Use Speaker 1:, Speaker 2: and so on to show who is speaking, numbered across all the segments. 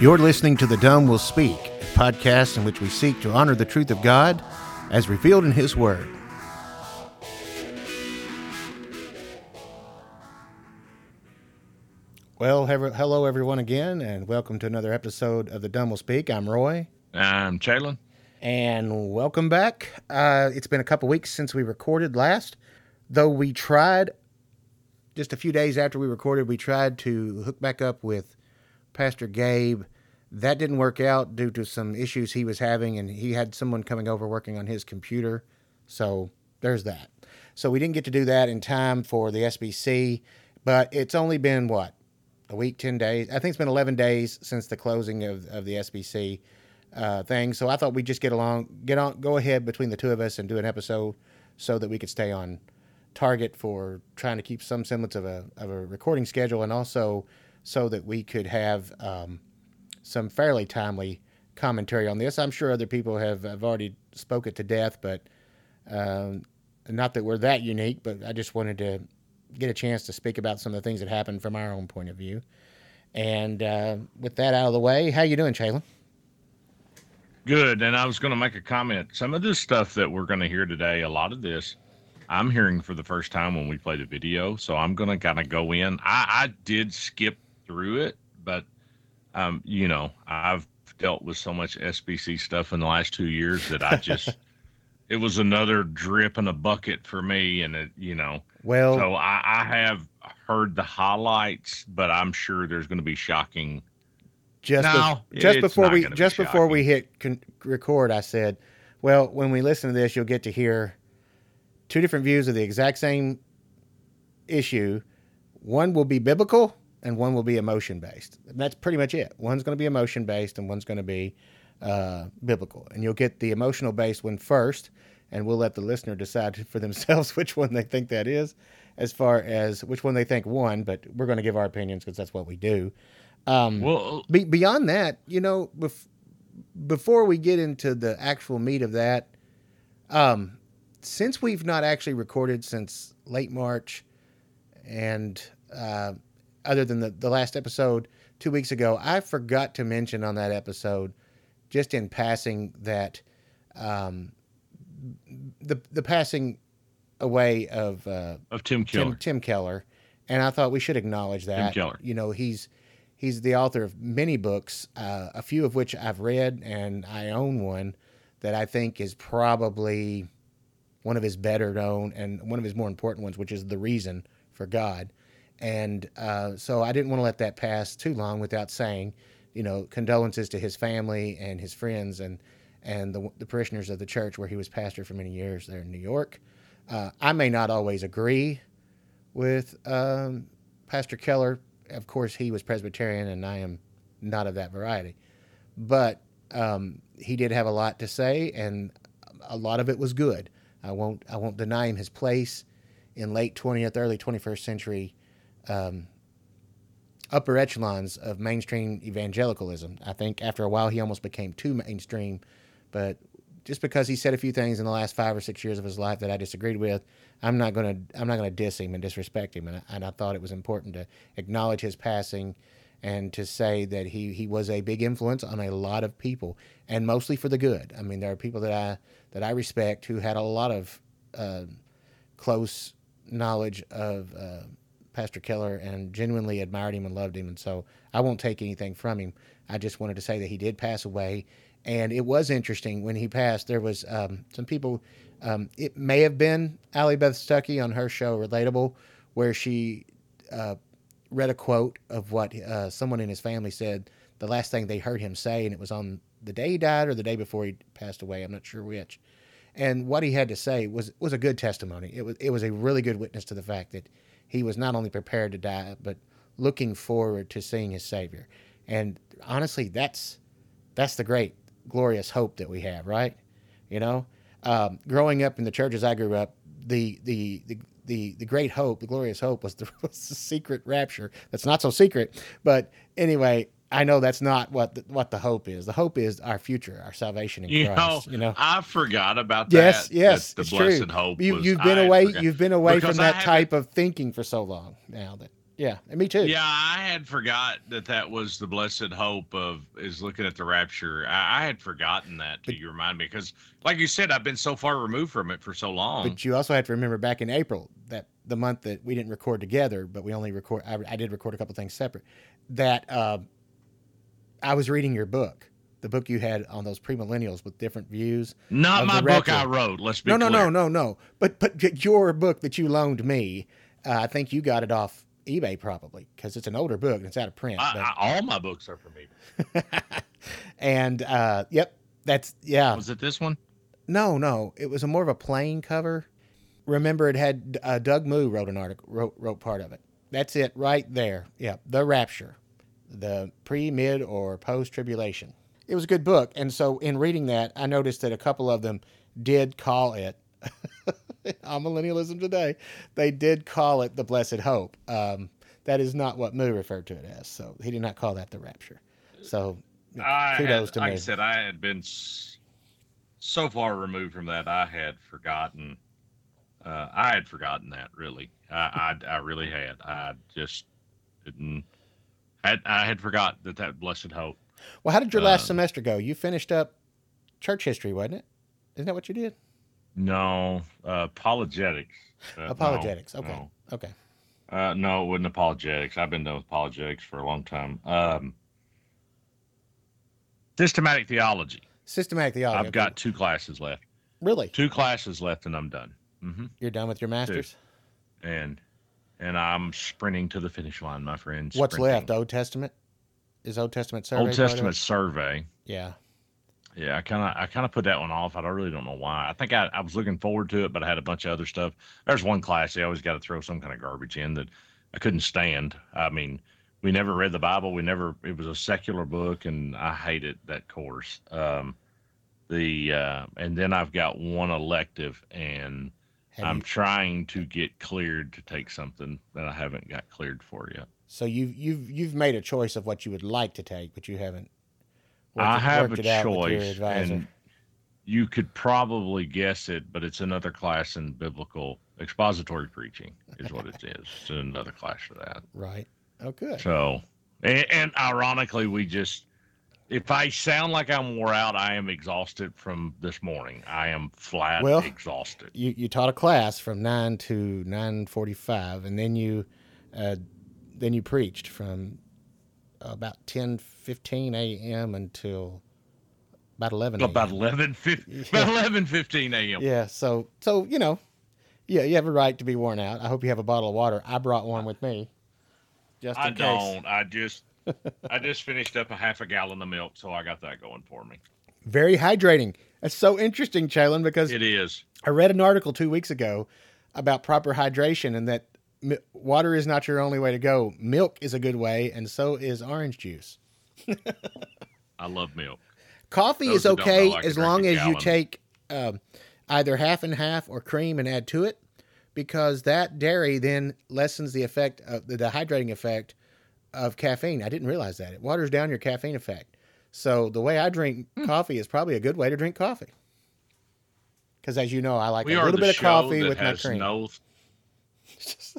Speaker 1: You're listening to The Dumb Will Speak, a podcast in which we seek to honor the truth of God as revealed in His Word. Well, hello everyone again, and welcome to another episode of The Dumb Will Speak. I'm Roy,
Speaker 2: I'm Chalon.
Speaker 1: and welcome back. Uh, it's been a couple weeks since we recorded last, though we tried just a few days after we recorded, we tried to hook back up with Pastor Gabe. That didn't work out due to some issues he was having, and he had someone coming over working on his computer. So there's that. So we didn't get to do that in time for the SBC, but it's only been what a week, ten days. I think it's been eleven days since the closing of, of the SBC uh, thing. So I thought we'd just get along, get on, go ahead between the two of us and do an episode so that we could stay on target for trying to keep some semblance of a of a recording schedule, and also so that we could have um, some fairly timely commentary on this. I'm sure other people have, have already spoke it to death, but um, not that we're that unique. But I just wanted to get a chance to speak about some of the things that happened from our own point of view. And uh, with that out of the way, how you doing, Chalon?
Speaker 2: Good. And I was going to make a comment. Some of this stuff that we're going to hear today, a lot of this, I'm hearing for the first time when we play the video. So I'm going to kind of go in. I, I did skip through it, but, um, you know, I've dealt with so much SBC stuff in the last two years that I just, it was another drip in a bucket for me. And, it, you know,
Speaker 1: Well,
Speaker 2: so I, I have heard the highlights, but I'm sure there's going to be shocking.
Speaker 1: just
Speaker 2: No,
Speaker 1: bef- just before we
Speaker 2: gonna be
Speaker 1: just before we hit con- record, I said, "Well, when we listen to this, you'll get to hear two different views of the exact same issue. One will be biblical, and one will be emotion based. And that's pretty much it. One's going to be emotion based, and one's going to be uh, biblical. And you'll get the emotional based one first, and we'll let the listener decide for themselves which one they think that is, as far as which one they think won. But we're going to give our opinions because that's what we do." Um,
Speaker 2: Well,
Speaker 1: be, beyond that, you know, bef- before we get into the actual meat of that, um, since we've not actually recorded since late March, and uh, other than the, the last episode two weeks ago, I forgot to mention on that episode, just in passing, that um, the the passing away of uh,
Speaker 2: of Tim Keller.
Speaker 1: Tim, Tim Keller, and I thought we should acknowledge that.
Speaker 2: Tim Keller.
Speaker 1: You know, he's he's the author of many books, uh, a few of which I've read, and I own one that I think is probably one of his better known and one of his more important ones, which is The Reason for God. And uh, so I didn't want to let that pass too long without saying, you know, condolences to his family and his friends and and the, the parishioners of the church where he was pastor for many years there in New York. Uh, I may not always agree with um, Pastor Keller. Of course, he was Presbyterian, and I am not of that variety. But um, he did have a lot to say, and a lot of it was good. I won't I won't deny him his place in late 20th, early 21st century um, upper echelons of mainstream evangelicalism. I think after a while he almost became too mainstream, but just because he said a few things in the last five or six years of his life that I disagreed with, I'm not gonna I'm not gonna diss him and disrespect him. And I, and I thought it was important to acknowledge his passing and to say that he, he was a big influence on a lot of people and mostly for the good. I mean, there are people that I that I respect who had a lot of uh, close knowledge of uh, Pastor Keller and genuinely admired him and loved him. And so I won't take anything from him. I just wanted to say that he did pass away. And it was interesting when he passed. There was um, some people. Um, it may have been Allie Beth Stuckey on her show Relatable, where she uh, read a quote of what uh, someone in his family said the last thing they heard him say, and it was on the day he died or the day before he passed away. I'm not sure which. And what he had to say was was a good testimony. It was it was a really good witness to the fact that he was not only prepared to die, but looking forward to seeing his Savior. And honestly, that's that's the great glorious hope that we have, right? You know, um, growing up in the churches I grew up, the the the the, the great hope, the glorious hope, was the, was the secret rapture. That's not so secret, but anyway, I know that's not what the, what the hope is. The hope is our future, our salvation in
Speaker 2: You know,
Speaker 1: Christ. you know,
Speaker 2: I forgot about
Speaker 1: yes,
Speaker 2: that.
Speaker 1: yes,
Speaker 2: that the blessed
Speaker 1: true.
Speaker 2: hope.
Speaker 1: You,
Speaker 2: was-
Speaker 1: you've been
Speaker 2: I
Speaker 1: away. You've been away
Speaker 2: Because
Speaker 1: from that type of thinking for so long now that Yeah, and me too.
Speaker 2: Yeah, I had forgot that that was the blessed hope of is looking at the rapture. I, I had forgotten that.
Speaker 1: But-
Speaker 2: you remind me because, like you said, I've been so far removed from it for so long.
Speaker 1: But you also have to remember back in April that the month that we didn't record together, but we only record. I, I did record a couple things separate. That uh, I was reading your book, the book you had on those premillennials with different views.
Speaker 2: Not my book. I wrote. Let's be
Speaker 1: No, no,
Speaker 2: clear.
Speaker 1: no, no, no. But but your book that you loaned me, uh, I think you got it off eBay probably because it's an older book and it's out of print.
Speaker 2: I, I, all my books are from me.
Speaker 1: and uh, yep, that's yeah.
Speaker 2: Was it this one?
Speaker 1: No, no, it was a more of a plain cover. Remember, it had uh, Doug Moo wrote an article, wrote wrote part of it. That's it right there. Yeah, the Rapture, the pre, mid, or post tribulation. It was a good book, and so in reading that, I noticed that a couple of them did call it. on millennialism today, they did call it the Blessed Hope. Um, that is not what Moo referred to it as. So he did not call that the Rapture. So
Speaker 2: I
Speaker 1: kudos
Speaker 2: had,
Speaker 1: to
Speaker 2: like I said, I had been so far removed from that. I had forgotten. Uh, I had forgotten that. Really, I, I, I really had. I just didn't. Had I had forgot that that blessed hope.
Speaker 1: Well, how did your last
Speaker 2: Um,
Speaker 1: semester go? You finished up church history, wasn't it? Isn't that what you did?
Speaker 2: No, uh, apologetics. Uh, no,
Speaker 1: Apologetics. Okay.
Speaker 2: no.
Speaker 1: Okay.
Speaker 2: Uh, no, it wasn't apologetics. I've been done with apologetics for a long time. Um, systematic theology.
Speaker 1: Systematic theology.
Speaker 2: I've
Speaker 1: okay.
Speaker 2: got two classes left.
Speaker 1: really.
Speaker 2: Two classes left, and I'm done. hmm
Speaker 1: You're done with your masters.
Speaker 2: And and I'm sprinting to the finish line, my friends.
Speaker 1: What's
Speaker 2: sprinting.
Speaker 1: left? Old Testament. Is Old Testament survey?
Speaker 2: Old? Testament survey.
Speaker 1: Yeah.
Speaker 2: Yeah, I kind of I kind of put that one off. I don't really don't know why. I think I, I was looking forward to it, but I had a bunch of other stuff. There's one class they always got to throw some kind of garbage in that I couldn't stand. I mean, we never read the Bible. We never. It was a secular book, and I hated that course. Um, the uh, and then I've got one elective, and I'm trying to get cleared to take something that I haven't got cleared for yet.
Speaker 1: so you've you've you've made a choice of what you would like to take, but you haven't.
Speaker 2: I
Speaker 1: it-
Speaker 2: have a
Speaker 1: it out with your
Speaker 2: choice, and you could probably guess it, but it's another class in biblical expository preaching, is what it is. It's another class for that.
Speaker 1: Right. Oh, good.
Speaker 2: So, and, and ironically, we just, if I sound like I'm wore out, I am exhausted from this morning. I am flat
Speaker 1: Well,
Speaker 2: exhausted.
Speaker 1: You you taught a class from nine to nine forty five, and then you, uh, then you preached from about ten fifteen a.m. until about eleven.
Speaker 2: About
Speaker 1: a.m. Yeah.
Speaker 2: about 11, 15 a.m.
Speaker 1: Yeah. So so you know, yeah, you have a right to be worn out. I hope you have a bottle of water. I brought one with me, just in
Speaker 2: I
Speaker 1: case.
Speaker 2: don't. I just, I just finished up a half a gallon of milk, so I got that going for me.
Speaker 1: Very hydrating. That's so interesting, Chalon, because
Speaker 2: It is.
Speaker 1: I read an article two weeks ago about proper hydration and that mi- water is not your only way to go. Milk is a good way, and so is orange juice.
Speaker 2: I love milk.
Speaker 1: Coffee
Speaker 2: Those
Speaker 1: is
Speaker 2: know,
Speaker 1: okay as long as you take um, either half and half or cream and add to it, because that dairy then lessens the effect of the dehydrating effect of caffeine. I didn't realize that it waters down your caffeine effect. So the way I drink
Speaker 2: Hmm.
Speaker 1: coffee is probably a good way to drink coffee. Because as you know, I like
Speaker 2: we
Speaker 1: a little bit of coffee with my cream.
Speaker 2: no.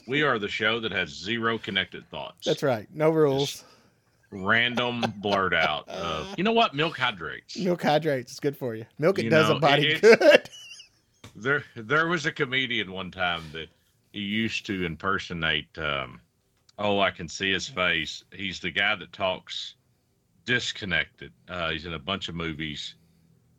Speaker 2: We are the show that has zero connected thoughts.
Speaker 1: That's right. No rules.
Speaker 2: Random blurt out of you know what milk hydrates.
Speaker 1: Milk hydrates. It's good for you. Milk it
Speaker 2: You
Speaker 1: does
Speaker 2: know,
Speaker 1: a body good.
Speaker 2: There, there was a comedian one time that he used to impersonate. Um, oh, I can see his face. He's the guy that talks disconnected. Uh, he's in a bunch of movies.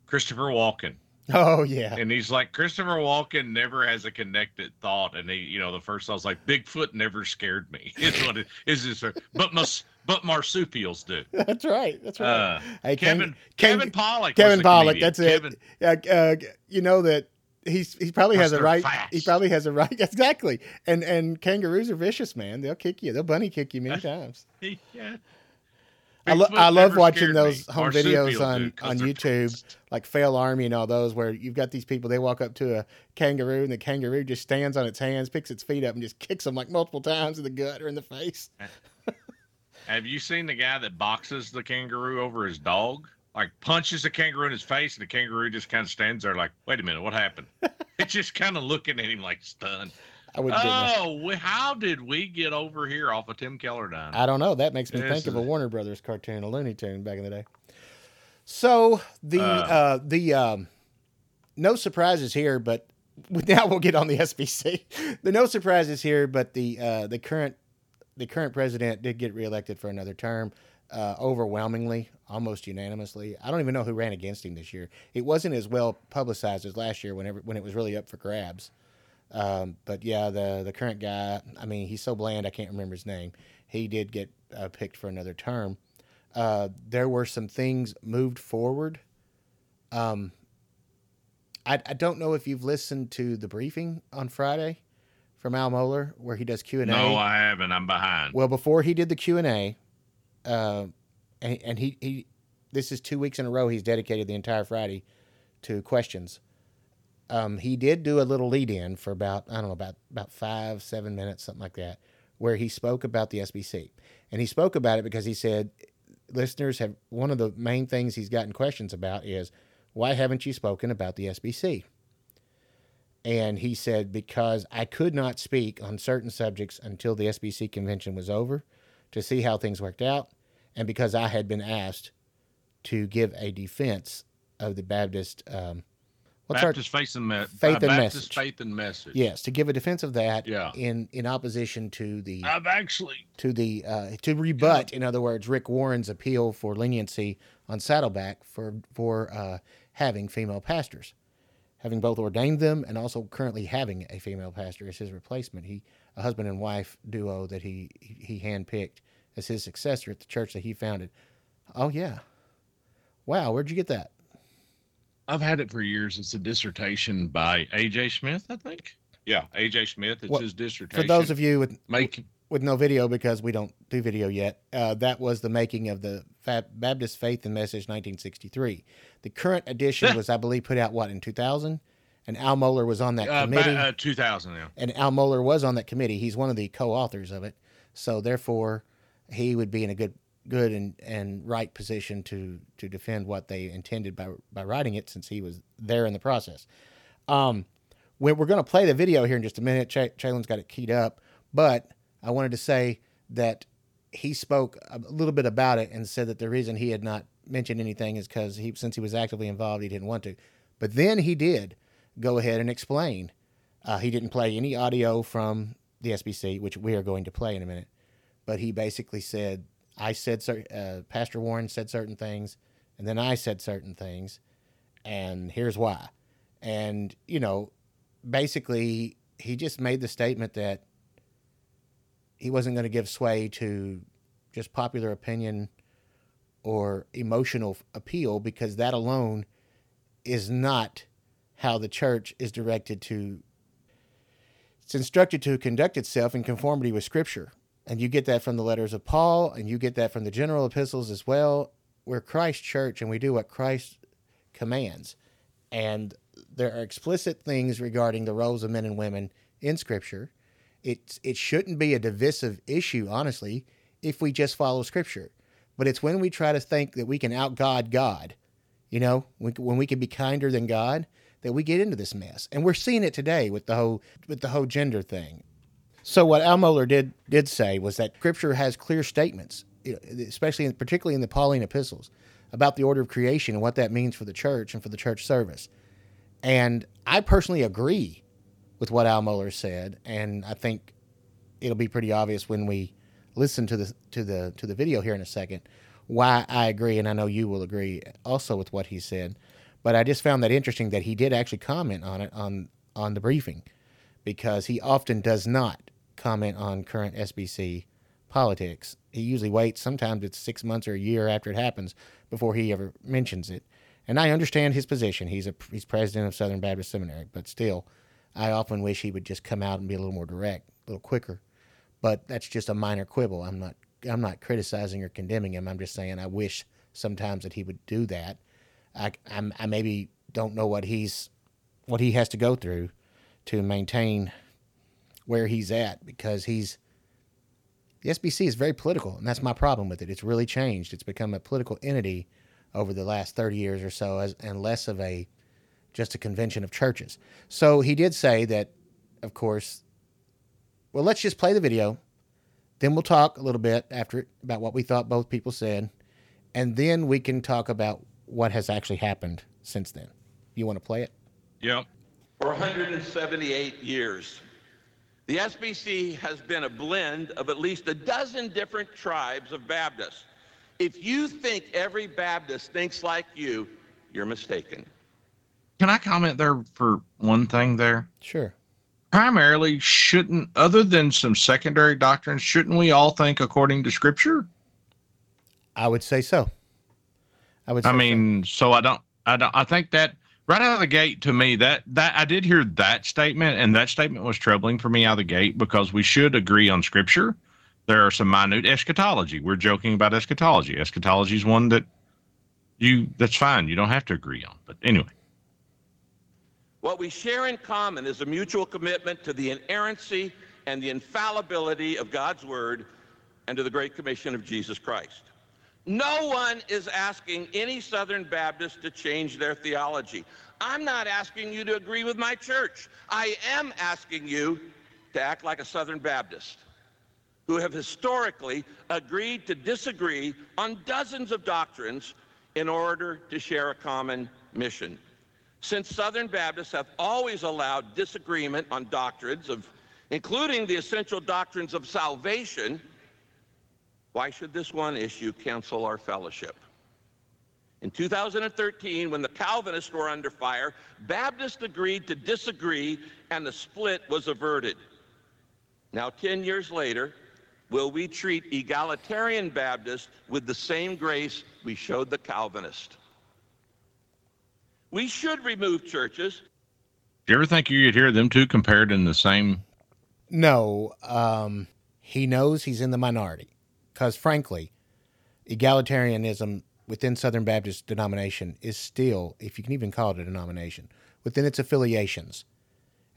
Speaker 2: Christopher Walken.
Speaker 1: Oh yeah.
Speaker 2: and he's like Christopher Walken never has a connected thought, and he, you know, the first I was like Bigfoot never scared me. Is what it is. This, but mus, but marsupials do.
Speaker 1: That's right. That's right.
Speaker 2: Uh,
Speaker 1: hey,
Speaker 2: Kevin Kevin Pollak.
Speaker 1: Kevin Pollak.
Speaker 2: comedian.
Speaker 1: That's it.
Speaker 2: Kevin,
Speaker 1: Yeah, uh, you know that he's he probably has a right. He probably has a right. Exactly. And and kangaroos are vicious, man. They'll kick you. They'll bunny kick you many times.
Speaker 2: yeah.
Speaker 1: I, lo- I love watching those
Speaker 2: me.
Speaker 1: home
Speaker 2: Marsupial
Speaker 1: videos on on YouTube, like Fail Army and all those, where you've got these people. They walk up to a kangaroo, and the kangaroo just stands on its hands, picks its feet up, and just kicks them like multiple times in the gut or in the face.
Speaker 2: Have you seen the guy that boxes the kangaroo over his dog? Like punches the kangaroo in his face, and the kangaroo just kind of stands there, like, "Wait a minute, what happened?" it's just kind of looking at him like stunned.
Speaker 1: I that.
Speaker 2: Oh, we, how did we get over here off of Tim Kellerdyne?
Speaker 1: I don't know. That makes me
Speaker 2: This
Speaker 1: think of a Warner Brothers cartoon, a Looney Tune back in the day. So the uh,
Speaker 2: Uh.
Speaker 1: the um, no surprises here, but now we'll get on the SBC. the no surprises here, but the uh, the current the current president did get reelected for another term, uh, overwhelmingly, almost unanimously. I don't even know who ran against him this year. It wasn't as well publicized as last year, whenever when it was really up for grabs. Um, but yeah, the the current guy, I mean, he's so bland I can't remember his name. He did get uh, picked for another term. Uh, there were some things moved forward. Um, I, I don't know if you've listened to the briefing on Friday from Al Mohler where he does Q and A.
Speaker 2: no, I haven't. I'm behind.
Speaker 1: Well, before he did the Q and A, uh, and, and he he, this is two weeks in a row he's dedicated the entire Friday to questions. Um, he did do a little lead in for about I don't know about about five seven minutes something like that, where he spoke about the SBC, and he spoke about it because he said listeners have one of the main things he's gotten questions about is why haven't you spoken about the SBC? And he said, because I could not speak on certain subjects until the SBC convention was over to see how things worked out, and because I had been asked to give a defense of the Baptist. Um, what's
Speaker 2: Baptist faith and, me-
Speaker 1: Faith
Speaker 2: uh,
Speaker 1: and
Speaker 2: Baptist
Speaker 1: message.
Speaker 2: faith and message.
Speaker 1: yes to give a defense of that
Speaker 2: Yeah.
Speaker 1: in in opposition to the
Speaker 2: I've actually
Speaker 1: to the uh, to rebut, in other words, Rick Warren's appeal for leniency on Saddleback for for uh, having female pastors, having both ordained them and also currently having a female pastor as his replacement. He a husband and wife duo that he he handpicked as his successor at the church that he founded. Oh yeah, wow, where'd you get that?
Speaker 2: I've had it for years. It's a dissertation by AJ Smith, I think. Yeah, AJ Smith. It's
Speaker 1: Well,
Speaker 2: his dissertation.
Speaker 1: For those of you with
Speaker 2: make
Speaker 1: with no video because we don't do video yet. Uh, that was the making of the Fa- Baptist Faith and Message 1963. The current edition was, I believe, put out what in 2000, and Al Mohler was on that
Speaker 2: uh,
Speaker 1: committee.
Speaker 2: uh, 2000 now.
Speaker 1: and Al Mohler was on that committee. He's one of the co-authors of it, so therefore, he would be in a good, good and, and right position to to defend what they intended by by writing it, since he was there in the process. Um, we're, we're going to play the video here in just a minute. Ch- Chalon's got it keyed up, but I wanted to say that he spoke a little bit about it and said that the reason he had not mentioned anything is because he, since he was actively involved, he didn't want to. But then he did go ahead and explain. Uh, he didn't play any audio from the SBC, which we are going to play in a minute. But he basically said, "I said, uh, Pastor Warren said certain things, and then I said certain things, and here's why." And you know, basically, he just made the statement that he wasn't going to give sway to just popular opinion or emotional appeal because that alone is not how the church is directed to it's instructed to conduct itself in conformity with scripture. And you get that from the letters of paul and you get that from the general epistles as well. We're christ's church and we do what christ commands. And there are explicit things regarding the roles of men and women in scripture. It's it shouldn't be a divisive issue honestly if we just follow scripture. But it's when we try to think that we can out god god you know when, when we can be kinder than god that we get into this mess. And we're seeing it today with the whole with the whole gender thing. So what al mohler did did say was that scripture has clear statements especially in, particularly in the pauline epistles about the order of creation and what that means for the church and for the church service. And i personally agree with what al mohler said and i think it'll be pretty obvious when we listen to the to the to the video here in a second why I agree and I know you will agree also with what he said but I just found that interesting that he did actually comment on it on on the briefing because he often does not comment on current SBC politics he usually waits sometimes it's 6 months or a year after it happens before he ever mentions it and I understand his position he's a he's president of Southern Baptist Seminary but still I often wish he would just come out and be a little more direct a little quicker but that's just a minor quibble. I'm not I'm not criticizing or condemning him. I'm just saying I wish sometimes that he would do that. I I'm, I maybe don't know what he's what he has to go through to maintain where he's at because he's the SBC is very political and that's my problem with it. It's really changed. It's become a political entity over the last 30 years or so as and less of a just a convention of churches. So he did say that of course well, let's just play the video. Then we'll talk a little bit after it about what we thought both people said. And then we can talk about what has actually happened since then. You want to play it?
Speaker 2: Yep.
Speaker 3: For 178 years, the SBC has been a blend of at least a dozen different tribes of Baptists. If you think every Baptist thinks like you, you're mistaken.
Speaker 2: Can I comment there for one thing there?
Speaker 1: Sure.
Speaker 2: Primarily, shouldn't, other than some secondary doctrines, shouldn't we all think according to Scripture?
Speaker 1: I would say so. I would. Say
Speaker 2: I
Speaker 1: so.
Speaker 2: mean, so I don't, I don't, I think that right out of the gate to me that that I did hear that statement, and that statement was troubling for me out of the gate because we should agree on Scripture. There are some minute eschatology. We're joking about eschatology. Eschatology is one that you that's fine. You don't have to agree on. But anyway,
Speaker 3: What we share in common is a mutual commitment to the inerrancy and the infallibility of God's Word and to the Great Commission of Jesus Christ. No one is asking any Southern Baptist to change their theology. I'm not asking you to agree with my church. I am asking you to act like a Southern Baptist who have historically agreed to disagree on dozens of doctrines in order to share a common mission. Since Southern Baptists have always allowed disagreement on doctrines of including the essential doctrines of salvation, why should this one issue cancel our fellowship? In 2013, when the Calvinists were under fire, Baptists agreed to disagree and the split was averted. Now, 10 years later, will we treat egalitarian Baptists with the same grace we showed the Calvinist? We should remove churches
Speaker 2: do you ever think you could hear them two compared in the same?
Speaker 1: no. Um, he knows he's in the minority, because frankly, egalitarianism within Southern Baptist denomination is still, if you can even call it a denomination, within its affiliations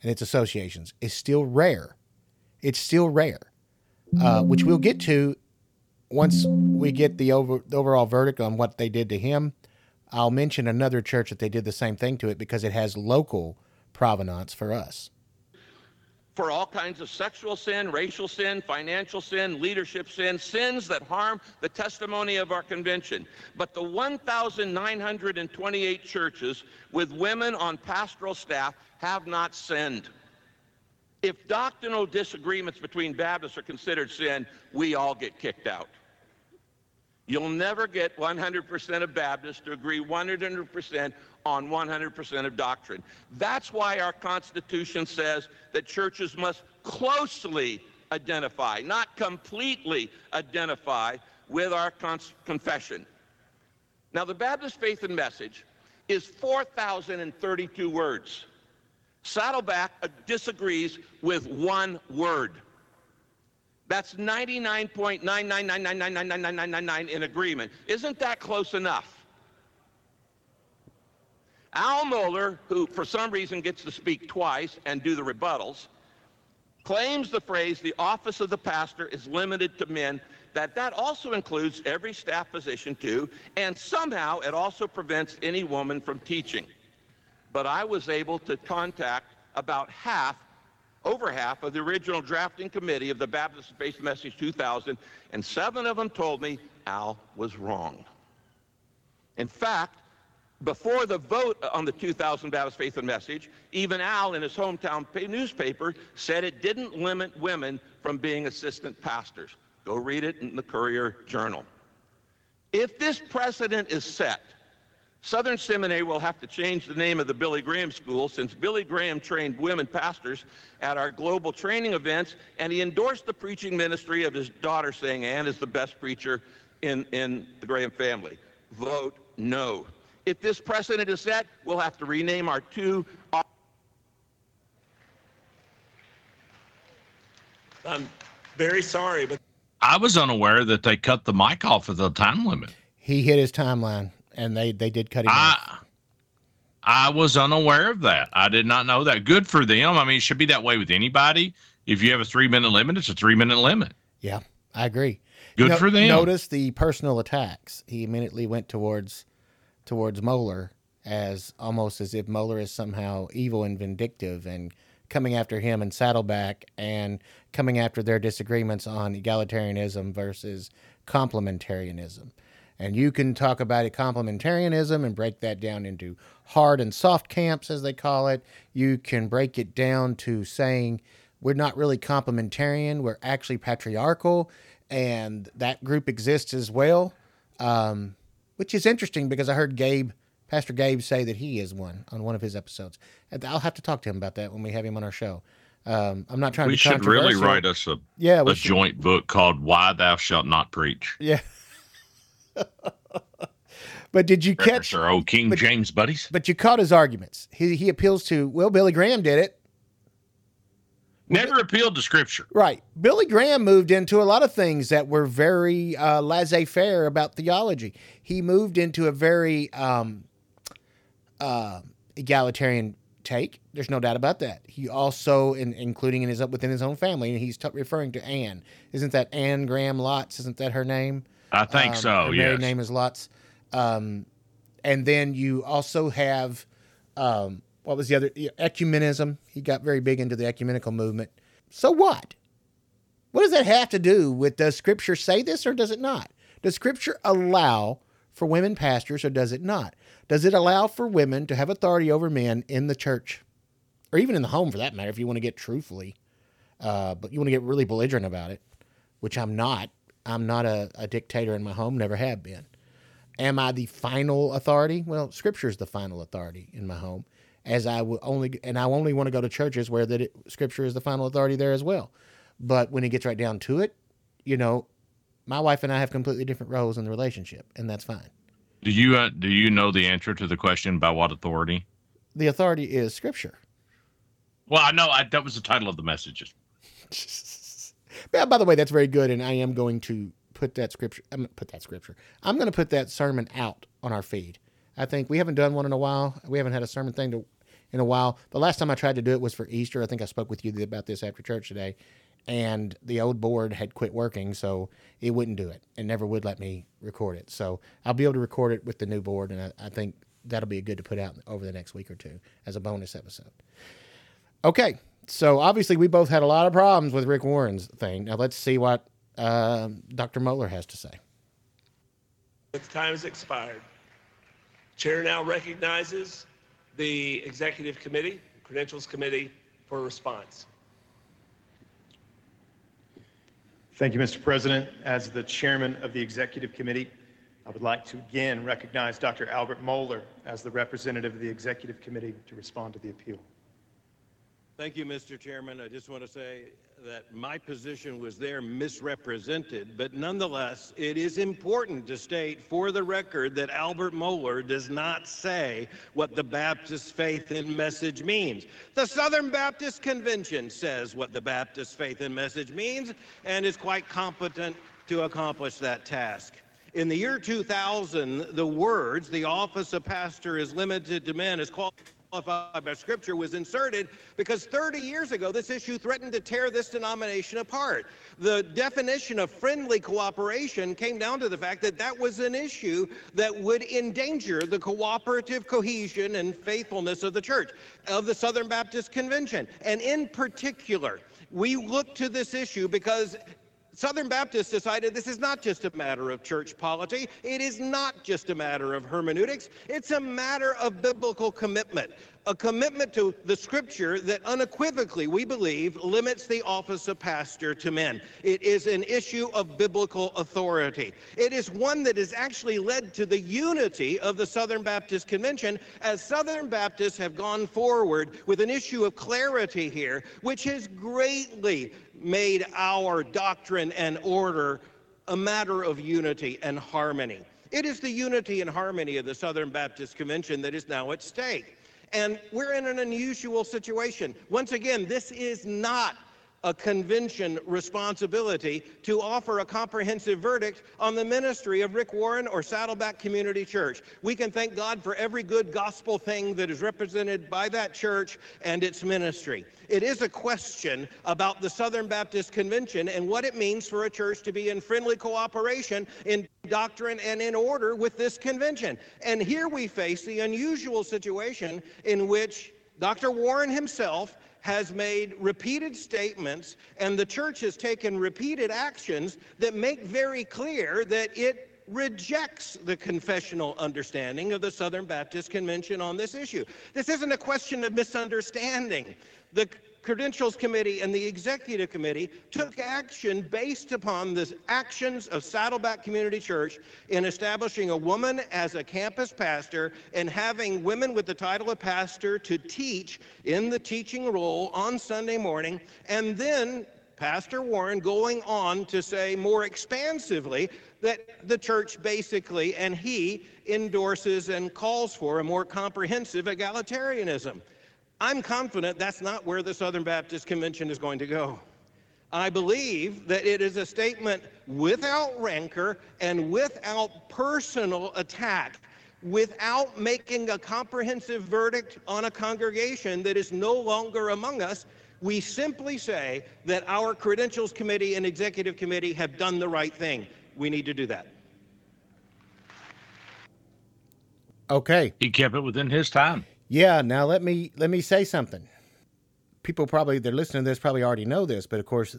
Speaker 1: and its associations, is still rare. It's still rare, uh, which we'll get to once we get the, over, the overall verdict on what they did to him. I'll mention another church that they did the same thing to it because it has local provenance for us.
Speaker 3: For all kinds of sexual sin, racial sin, financial sin, leadership sin, sins that harm the testimony of our convention. But the 1,928 churches with women on pastoral staff have not sinned. If doctrinal disagreements between Baptists are considered sin, we all get kicked out. You'll never get 100% of Baptists to agree 100% on 100% of doctrine. That's why our Constitution says that churches must closely identify, not completely identify, with our confession. Now, the Baptist Faith and Message is 4,032 words. Saddleback uh, disagrees with one word. That's 99.999999999 in agreement. Isn't that close enough? Al Mohler, who for some reason gets to speak twice and do the rebuttals, claims the phrase the office of the pastor is limited to men that that also includes every staff position too and somehow it also prevents any woman from teaching. But i was able to contact about half over half of the original drafting committee of the baptist faith message 2000 and seven of them told me al was wrong. In fact before the vote on the 2000 Baptist Faith and Message, even Al in his hometown newspaper said it didn't limit women from being assistant pastors. Go read it in the Courier Journal. If this precedent is set, Southern Seminary will have to change the name of the Billy Graham School since Billy Graham trained women pastors at our global training events, and he endorsed the preaching ministry of his daughter, saying Anne is the best preacher in, in the Graham family. Vote no. If this precedent is set, we'll have to rename our two.
Speaker 4: I'm very sorry, but
Speaker 2: I was unaware that they cut the mic off of the time limit.
Speaker 1: He hit his timeline, and they they did cut him off.
Speaker 2: I I was unaware of that. I did not know that. Good for them. I mean, it should be that way with anybody. If you have a three minute limit, it's a three minute limit.
Speaker 1: Yeah, I agree.
Speaker 2: Good
Speaker 1: No-
Speaker 2: for them.
Speaker 1: Notice the personal attacks. He immediately went towards towards Mohler as almost as if Mohler is somehow evil and vindictive and coming after him and Saddleback and coming after their disagreements on egalitarianism versus complementarianism. And you can talk about complementarianism and break that down into hard and soft camps, as they call it. You can break it down to saying we're not really complementarian, we're actually patriarchal, and that group exists as well, um, which is interesting because I heard Gabe, Pastor Gabe, say that he is one on one of his episodes. And I'll have to talk to him about that when we have him on our show. Um, I'm not trying
Speaker 2: we
Speaker 1: to
Speaker 2: should really write us a,
Speaker 1: yeah,
Speaker 2: a
Speaker 1: should-
Speaker 2: joint book called Why Thou Shalt Not Preach.
Speaker 1: Yeah. but did you catch?
Speaker 2: Our old King
Speaker 1: but-
Speaker 2: James buddies.
Speaker 1: But you caught his arguments. He he appeals to well, Billy Graham did it.
Speaker 2: Never appealed to Scripture.
Speaker 1: Right. Billy Graham moved into a lot of things that were very uh, laissez faire about theology. He moved into a very um, uh, egalitarian take. There's no doubt about that. He also, in, including in his within his own family, and he's t- referring to Anne. Isn't that Anne Graham Lotz? Isn't that her name?
Speaker 2: I think
Speaker 1: Um,
Speaker 2: so.
Speaker 1: Her
Speaker 2: Yes.
Speaker 1: name is Lotz. Um, and then you also have um, what was the other ecumenism? He got very big into the ecumenical movement. So what? What does that have to do with does Scripture say this or does it not? Does Scripture allow for women pastors or does it not? Does it allow for women to have authority over men in the church or even in the home for that matter? If you want to get truthfully, uh, but you want to get really belligerent about it, which I'm not. I'm not a, a dictator in my home, never have been. Am I the final authority? Well, Scripture is the final authority in my home, as I will only and I only want to go to churches where that it, Scripture is the final authority there as well. But when it gets right down to it, you know, my wife and I have completely different roles in the relationship, and that's fine.
Speaker 2: Do you uh, do you know the answer to the question by what authority?
Speaker 1: The authority is Scripture.
Speaker 2: Well, I know I, that was the title of the messages.
Speaker 1: By the way, that's very good, and I am going to put that scripture. I'm gonna put that scripture. I'm going to put that sermon out on our feed. I think we haven't done one in a while. We haven't had a sermon thing to, in a while. The last time I tried to do it was for Easter. I think I spoke with you about this after church today, and the old board had quit working, so it wouldn't do it and never would let me record it. So I'll be able to record it with the new board, and I, I think that'll be good to put out over the next week or two as a bonus episode. Okay, so obviously we both had a lot of problems with Rick Warren's thing. Now let's see what uh, Dr. Mohler has to say.
Speaker 4: The time has expired. Chair now recognizes the Executive Committee, Credentials Committee, for a response.
Speaker 5: Thank you, Mr. President. As the chairman of the Executive Committee, I would like to again recognize Dr. Albert Mohler as the representative of the Executive Committee to respond to the appeal.
Speaker 6: Thank you, Mr. Chairman. I just want to say that my position was there misrepresented, but nonetheless, it is important to state for the record that Albert Mohler does not say what the Baptist faith and message means. The Southern Baptist Convention says what the Baptist faith and message means and is quite competent to accomplish that task. In the year 2000, the words, the office of pastor is limited to men, is qualified by Scripture was inserted because 30 years ago, this issue threatened to tear this denomination apart. The definition of friendly cooperation came down to the fact that that was an issue that would endanger the cooperative cohesion and faithfulness of the church, of the Southern Baptist Convention. And in particular, we look to this issue because Southern Baptists decided this is not just a matter of church polity. It is not just a matter of hermeneutics. It's a matter of biblical commitment, a commitment to the scripture that unequivocally, we believe, limits the office of pastor to men. It is an issue of biblical authority. It is one that has actually led to the unity of the Southern Baptist Convention as Southern Baptists have gone forward with an issue of clarity here, which has greatly made our doctrine and order a matter of unity and harmony. It is the unity and harmony of the Southern Baptist Convention that is now at stake. And we're in an unusual situation. Once again, this is not a convention responsibility to offer a comprehensive verdict on the ministry of Rick Warren or Saddleback Community Church. We can thank God for every good gospel thing that is represented by that church and its ministry. It is a question about the Southern Baptist Convention and what it means for a church to be in friendly cooperation in doctrine and in order with this convention. And here we face the unusual situation in which Dr. Warren himself has made repeated statements, and the church has taken repeated actions that make very clear that it rejects the confessional understanding of the Southern Baptist Convention on this issue. This isn't a question of misunderstanding. The Credentials Committee and the Executive Committee took action based upon the actions of Saddleback Community Church in establishing a woman as a campus pastor and having women with the title of pastor to teach in the teaching role on Sunday morning, and then Pastor Warren going on to say more expansively that the church basically and he endorses and calls for a more comprehensive egalitarianism. I'm confident that's not where the Southern Baptist Convention is going to go. I believe that it is a statement without rancor and without personal attack, without making a comprehensive verdict on a congregation that is no longer among us. We simply say that our credentials committee and executive committee have done the right thing. We need to do that.
Speaker 1: Okay.
Speaker 2: He kept it within his time.
Speaker 1: Yeah, now let me let me say something. People probably they're listening to this probably already know this, but of course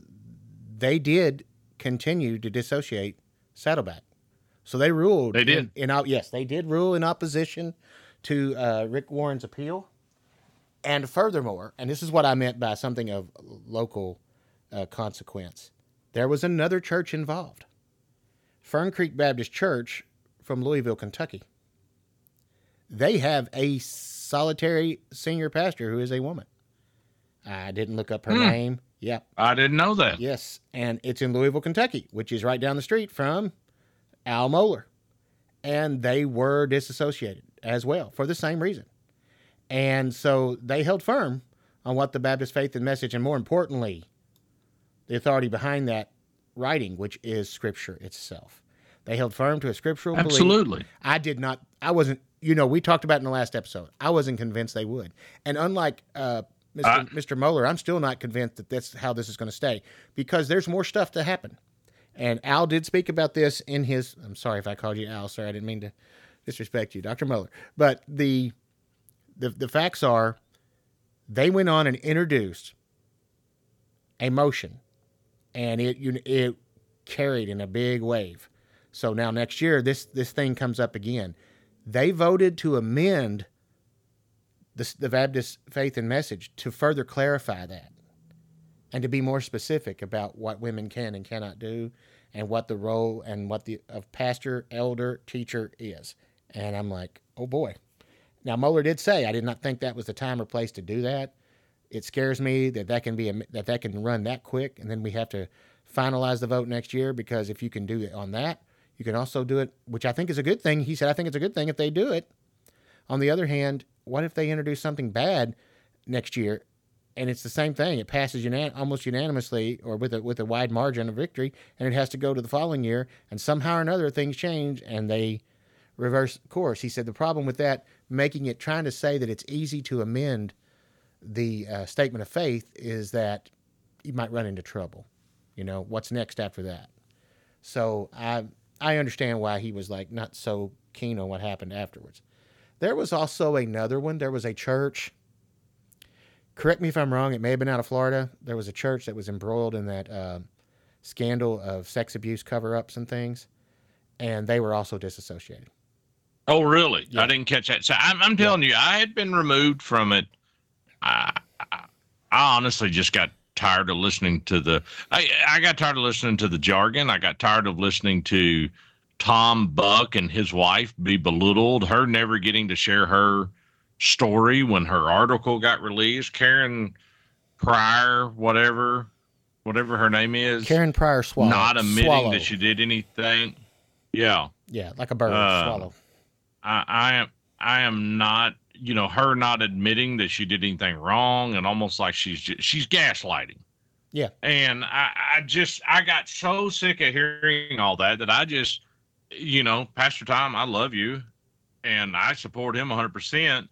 Speaker 1: they did continue to dissociate Saddleback. So they ruled.
Speaker 2: They did.
Speaker 1: In, in yes, they did rule in opposition to uh, Rick Warren's appeal. And furthermore, and this is what I meant by something of local uh, consequence, there was another church involved, Fern Creek Baptist Church from Louisville, Kentucky. They have a solitary senior pastor who is a woman. I didn't look up her
Speaker 2: Hmm.
Speaker 1: name. Yep.
Speaker 2: I didn't know that.
Speaker 1: Yes, and it's in Louisville, Kentucky, which is right down the street from Al Mohler. And they were disassociated as well for the same reason. And so they held firm on what the Baptist faith and message, and more importantly, the authority behind that writing, which is Scripture itself. They held firm to a scriptural belief.
Speaker 2: Absolutely.
Speaker 1: I did not. I wasn't. You know, we talked about in the last episode. I wasn't convinced they would. And unlike uh, Mr.
Speaker 2: I-
Speaker 1: Mr. Mohler, I'm still not convinced that that's how this is going to stay because there's more stuff to happen. And Al did speak about this in his. I'm sorry if I called you Al, sir. I didn't mean to disrespect you, Dr. Mohler. But the the the facts are, they went on and introduced a motion, and it you it carried in a big wave. So now next year, this this thing comes up again. They voted to amend the, the Baptist faith and message to further clarify that and to be more specific about what women can and cannot do and what the role and what the of pastor, elder, teacher is. And I'm like, oh boy. Now Mohler did say I did not think that was the time or place to do that. It scares me that that can be that that can run that quick, and then we have to finalize the vote next year. Because if you can do it on that, you can also do it, which I think is a good thing. He said I think it's a good thing if they do it. On the other hand, what if they introduce something bad next year, and it's the same thing? It passes unan- almost unanimously or with a with a wide margin of victory, and it has to go to the following year, and somehow or another things change and they reverse course. He said the problem with that, making it trying to say that it's easy to amend the uh, statement of faith, is that you might run into trouble. You know what's next after that. So I I understand why he was like not so keen on what happened afterwards. There was also another one. There was a church. Correct me if I'm wrong. It may have been out of Florida. There was a church that was embroiled in that uh, scandal of sex abuse cover-ups and things, and they were also disassociated.
Speaker 2: Oh, really?
Speaker 1: Yeah.
Speaker 2: I didn't catch that. So I'm, I'm telling you, I had been removed from it. I, I, I honestly just got tired of listening to the. I, I got tired of listening to the jargon. I got tired of listening to Tom Buck and his wife be belittled. Her never getting to share her story when her article got released. Karen Prior, whatever, whatever her name is,
Speaker 1: Karen Prior swallow.
Speaker 2: not admitting
Speaker 1: swallow.
Speaker 2: that she did anything. Yeah.
Speaker 1: Yeah, like a bird
Speaker 2: Uh,
Speaker 1: swallow.
Speaker 2: I, I am I am not you know her not admitting that she did anything wrong and almost like she's just, she's gaslighting.
Speaker 1: Yeah.
Speaker 2: And I I just I got so sick of hearing all that that I just you know Pastor Tom I love you and I support him 100%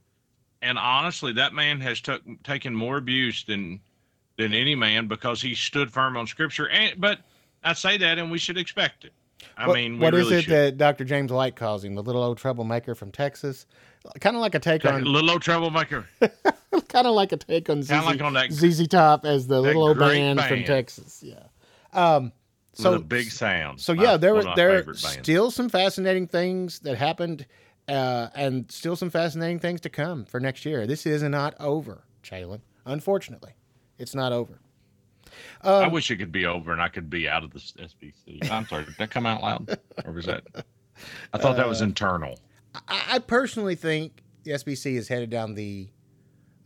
Speaker 2: and honestly that man has took taken more abuse than than any man because he stood firm on scripture and but I say that and we should expect it. I
Speaker 1: what,
Speaker 2: mean,
Speaker 1: what is
Speaker 2: really
Speaker 1: it
Speaker 2: should.
Speaker 1: that Dr. James White calls him? The little old troublemaker from Texas? Kind of like a take on,
Speaker 2: little old troublemaker.
Speaker 1: kind of like a take on ZZ,
Speaker 2: like on that-
Speaker 1: ZZ Top as the little old
Speaker 2: great
Speaker 1: band, from. Texas. Yeah. Um, so
Speaker 2: with a big sound.
Speaker 1: So
Speaker 2: My-
Speaker 1: yeah, there were there are still some fascinating things that happened, uh, and still some fascinating things to come for next year. This is not over, Chalon. Unfortunately, it's not over. Um,
Speaker 2: I wish it could be over and I could be out of the SBC. I'm sorry, did that come out loud, or was that? I thought that was
Speaker 1: Uh,
Speaker 2: internal.
Speaker 1: I, I personally think the SBC is headed down the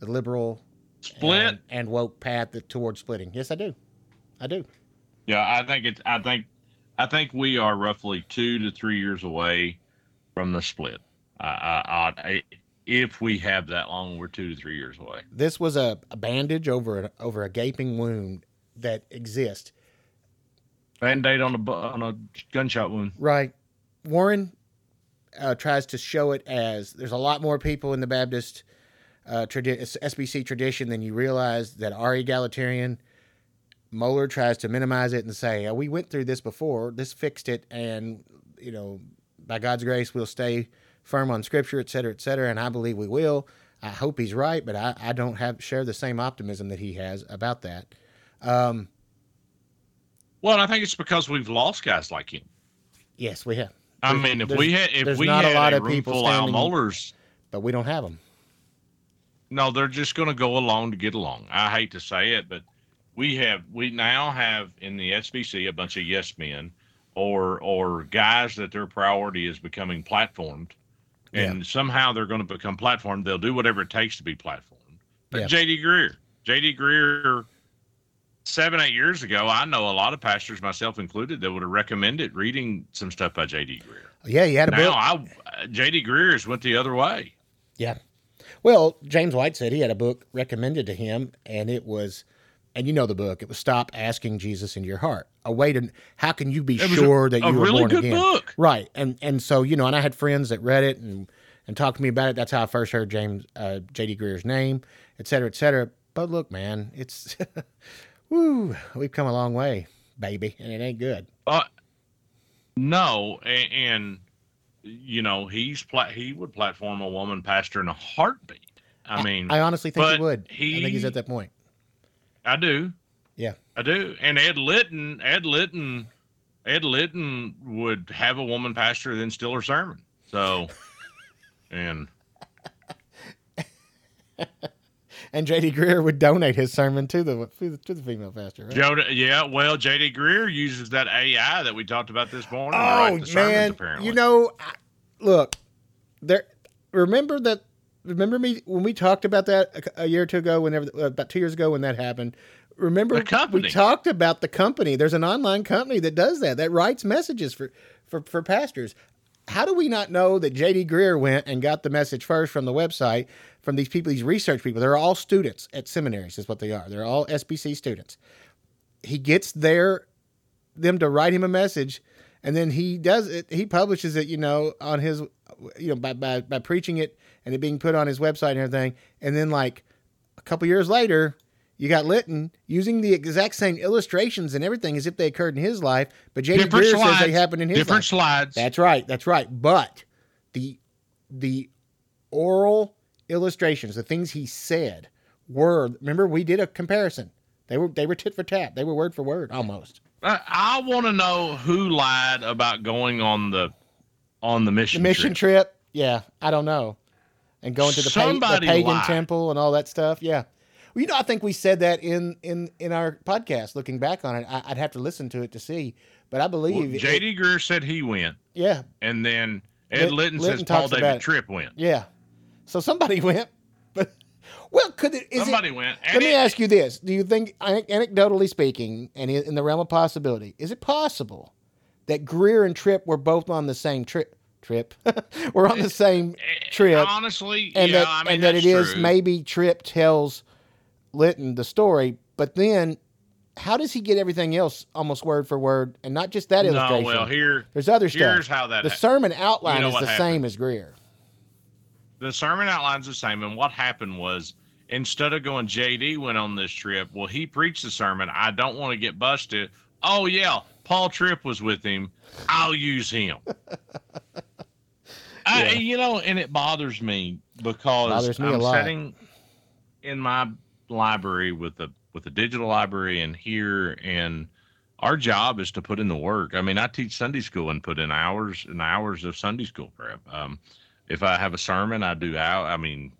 Speaker 1: the liberal
Speaker 2: Split.
Speaker 1: and, and woke path that- towards splitting. Yes, I do. I do.
Speaker 2: Yeah, I think it's. I think, I think we are roughly two to three years away from the split. I, I, I, if we have that long, we're two to three years away.
Speaker 1: This was a, a bandage over a, over a gaping wound that exist.
Speaker 2: Band aid on a on a gunshot wound.
Speaker 1: Right. Warren uh, tries to show it as there's a lot more people in the Baptist uh, tradi- SBC tradition than you realize that are egalitarian. Mohler tries to minimize it and say, oh, "We went through this before. This fixed it, and you know, by God's grace, we'll stay firm on Scripture, et cetera, et cetera." And I believe we will. I hope he's right, but I, I don't have share the same optimism that he has about that. Um,
Speaker 2: Well, I think it's because we've lost guys like him.
Speaker 1: yes, we have,
Speaker 2: I
Speaker 1: There's-
Speaker 2: mean, if we had if we
Speaker 1: not a lot
Speaker 2: a,
Speaker 1: of people
Speaker 2: Al
Speaker 1: standing- but we don't have them.
Speaker 2: no, they're just going to go along to get along. I hate to say it, but we have we now have in the SBC a bunch of yes men or or guys that their priority is becoming platformed, and somehow they're going to become platformed. They'll do whatever it takes to be platformed. But
Speaker 1: Yeah.
Speaker 2: J.D. Greear, J.D. Greear, seven eight years ago, I know a lot of pastors, myself included, that would have recommended reading some stuff by J.D. Greear.
Speaker 1: Yeah, he had a book.
Speaker 2: Now, I J.D. Greear has went the other way.
Speaker 1: Yeah. Well, James White said he had a book recommended to him, and it was, and you know the book. It was "Stop Asking Jesus into Your Heart." A way to how can you be
Speaker 2: It
Speaker 1: sure
Speaker 2: a-
Speaker 1: that
Speaker 2: a
Speaker 1: you were
Speaker 2: really
Speaker 1: born
Speaker 2: good
Speaker 1: again?
Speaker 2: book.
Speaker 1: Right, and and so you know, and I had friends that read it and and talked to me about it. That's how I first heard James uh, J.D. Greear's name, et cetera, et cetera. But look, man, it's, woo, we've come a long way, baby, and it ain't good.
Speaker 2: Uh, no, and, and you know he's pla- he would platform a woman pastor in a heartbeat. I mean,
Speaker 1: I honestly think he would. I think he's at that point.
Speaker 2: I do.
Speaker 1: Yeah.
Speaker 2: I do. And Ed Litton, Ed Litton, Ed Litton would have a woman pastor then steal her sermon. So, and
Speaker 1: And J.D. Greear would donate his sermon to the to the, female pastor. Right?
Speaker 2: Yeah, well, J.D. Greear uses that AI that we talked about this morning.
Speaker 1: Oh
Speaker 2: the sermons,
Speaker 1: man,
Speaker 2: apparently.
Speaker 1: you know, I, look, there. Remember that? Remember me when we talked about that a, a year or two ago? Whenever uh, about two years ago when that happened. Remember we talked about the company. There's an online company that does that. That writes messages for for for pastors. How do we not know that J.D. Greear went and got the message first from the website from these people, these research people? They're all students at seminaries, is what they are. They're all SBC students. He gets their them to write him a message and then he does it he publishes it you know on his you know by, by by preaching it and it being put on his website and everything and then like a couple years later you got Litton using the exact same illustrations and everything as if they occurred in his life but J.D. Greear
Speaker 2: slides.
Speaker 1: says they happened in his
Speaker 2: different
Speaker 1: life.
Speaker 2: slides.
Speaker 1: That's right. That's right. But the the oral illustrations, the things he said, were remember we did a comparison. They were they were tit for tat. They were word for word almost.
Speaker 2: I, I want to know who lied about going on the on the
Speaker 1: The
Speaker 2: mission.
Speaker 1: mission
Speaker 2: trip.
Speaker 1: trip, yeah, I don't know, and going to the, pa- the pagan
Speaker 2: lied.
Speaker 1: temple and all that stuff. Yeah, you know, I think we said that in in in our podcast. Looking back on it, I, I'd have to listen to it to see, but I believe
Speaker 2: Well,
Speaker 1: it-
Speaker 2: J.D. Greear said he went,
Speaker 1: yeah,
Speaker 2: and then Ed
Speaker 1: Lit-
Speaker 2: Litton,
Speaker 1: Litton
Speaker 2: says Paul David
Speaker 1: it.
Speaker 2: Tripp went.
Speaker 1: yeah. So somebody went, but well, could it? Is it,
Speaker 2: Somebody went. And
Speaker 1: Let me
Speaker 2: it-
Speaker 1: ask you this: Do you think, anecdotally speaking, and in the realm of possibility, is it possible that Greear and Tripp were both on the same trip? Trip, we're on the eh, same eh, trip,
Speaker 2: Honestly,
Speaker 1: and
Speaker 2: yeah,
Speaker 1: that
Speaker 2: I mean,
Speaker 1: and that it is
Speaker 2: true.
Speaker 1: maybe Tripp tells Litton the story, but then how does he get everything else almost word for word, and not just that
Speaker 2: No,
Speaker 1: illustration?
Speaker 2: well, here,
Speaker 1: There's other
Speaker 2: here's
Speaker 1: stuff.
Speaker 2: how that.
Speaker 1: the
Speaker 2: ha-
Speaker 1: sermon outline
Speaker 2: You know
Speaker 1: is the
Speaker 2: happened.
Speaker 1: same as Greear.
Speaker 2: the sermon outlines the same, and what happened was instead of going, JD went on this trip. Well, he preached the sermon. I don't want to get busted. Oh yeah, Paul Tripp was with him. I'll use him. I,
Speaker 1: Yeah.
Speaker 2: you know, and it bothers me because
Speaker 1: Bothers me
Speaker 2: I'm sitting in my library with the with the digital library and here, and our job is to put in the work. I mean, I teach Sunday school and put in hours and hours of Sunday school prep. Um, if I have a sermon, I do out. I mean,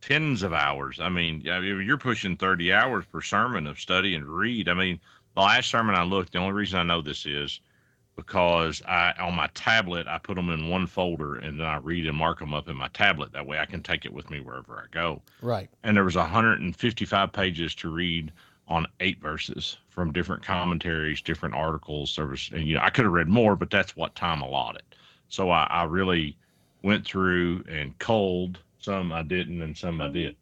Speaker 2: tens of hours. I mean, I mean, you're pushing 30 hours per sermon of study and read. I mean, the last sermon I looked, the only reason I know this is because I on my tablet I put them in one folder and then I read and mark them up in my tablet. That way I can take it with me wherever I go.
Speaker 1: Right.
Speaker 2: And there was 155 pages to read on eight verses from different commentaries, different articles. There was, and you know, I could have read more, but that's what time allotted. So I, I really went through and culled some I didn't and some I did.